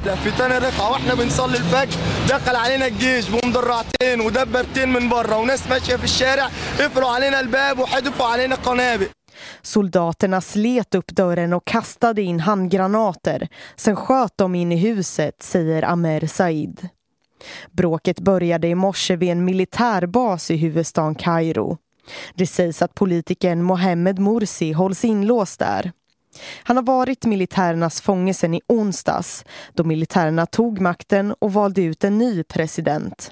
حفله في تاني ركعه واحنا بنصلي الفجر دخل علينا الجيش بمدرعتين ودبابتين من بره وناس ماشيه في الشارع قفلوا علينا الباب وحدفوا علينا قنابل Soldaterna slet upp dörren och kastade in handgranater. Sen sköt de in i huset, säger Amer Said. Bråket började i morse vid en militärbas i huvudstaden Kairo. Det sägs att politikern Mohammed Morsi hålls inlåst där. Han har varit militärernas fånge sedan i onsdags då militärerna tog makten och valde ut en ny president.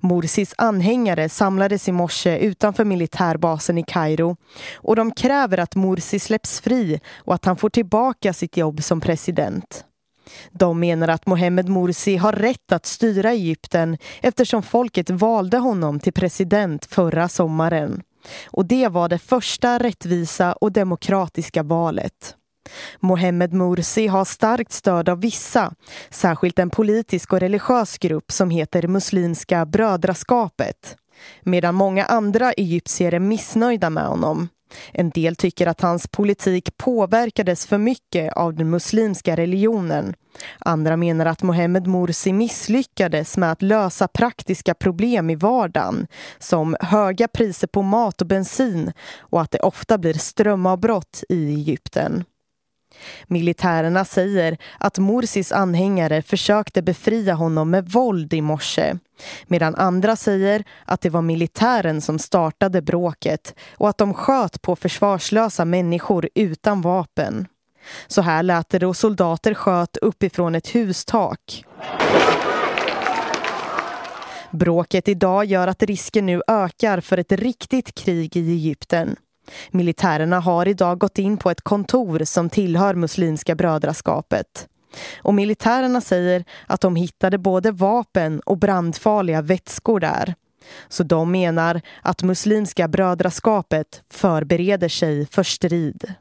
Morsis anhängare samlades i morse utanför militärbasen i Kairo och de kräver att Morsi släpps fri och att han får tillbaka sitt jobb som president. De menar att Mohamed Morsi har rätt att styra Egypten eftersom folket valde honom till president förra sommaren. Och det var det första rättvisa och demokratiska valet. Mohammed Morsi har starkt stöd av vissa, särskilt en politisk och religiös grupp som heter Muslimska brödraskapet. Medan många andra egyptier är missnöjda med honom. En del tycker att hans politik påverkades för mycket av den muslimska religionen. Andra menar att Mohammed Morsi misslyckades med att lösa praktiska problem i vardagen som höga priser på mat och bensin och att det ofta blir strömavbrott i Egypten. Militärerna säger att Morsis anhängare försökte befria honom med våld i morse. Medan andra säger att det var militären som startade bråket och att de sköt på försvarslösa människor utan vapen. Så här lät det då soldater sköt uppifrån ett hustak. Bråket idag gör att risken nu ökar för ett riktigt krig i Egypten. Militärerna har idag gått in på ett kontor som tillhör Muslimska brödraskapet. Och militärerna säger att de hittade både vapen och brandfarliga vätskor där. Så de menar att Muslimska brödraskapet förbereder sig för strid.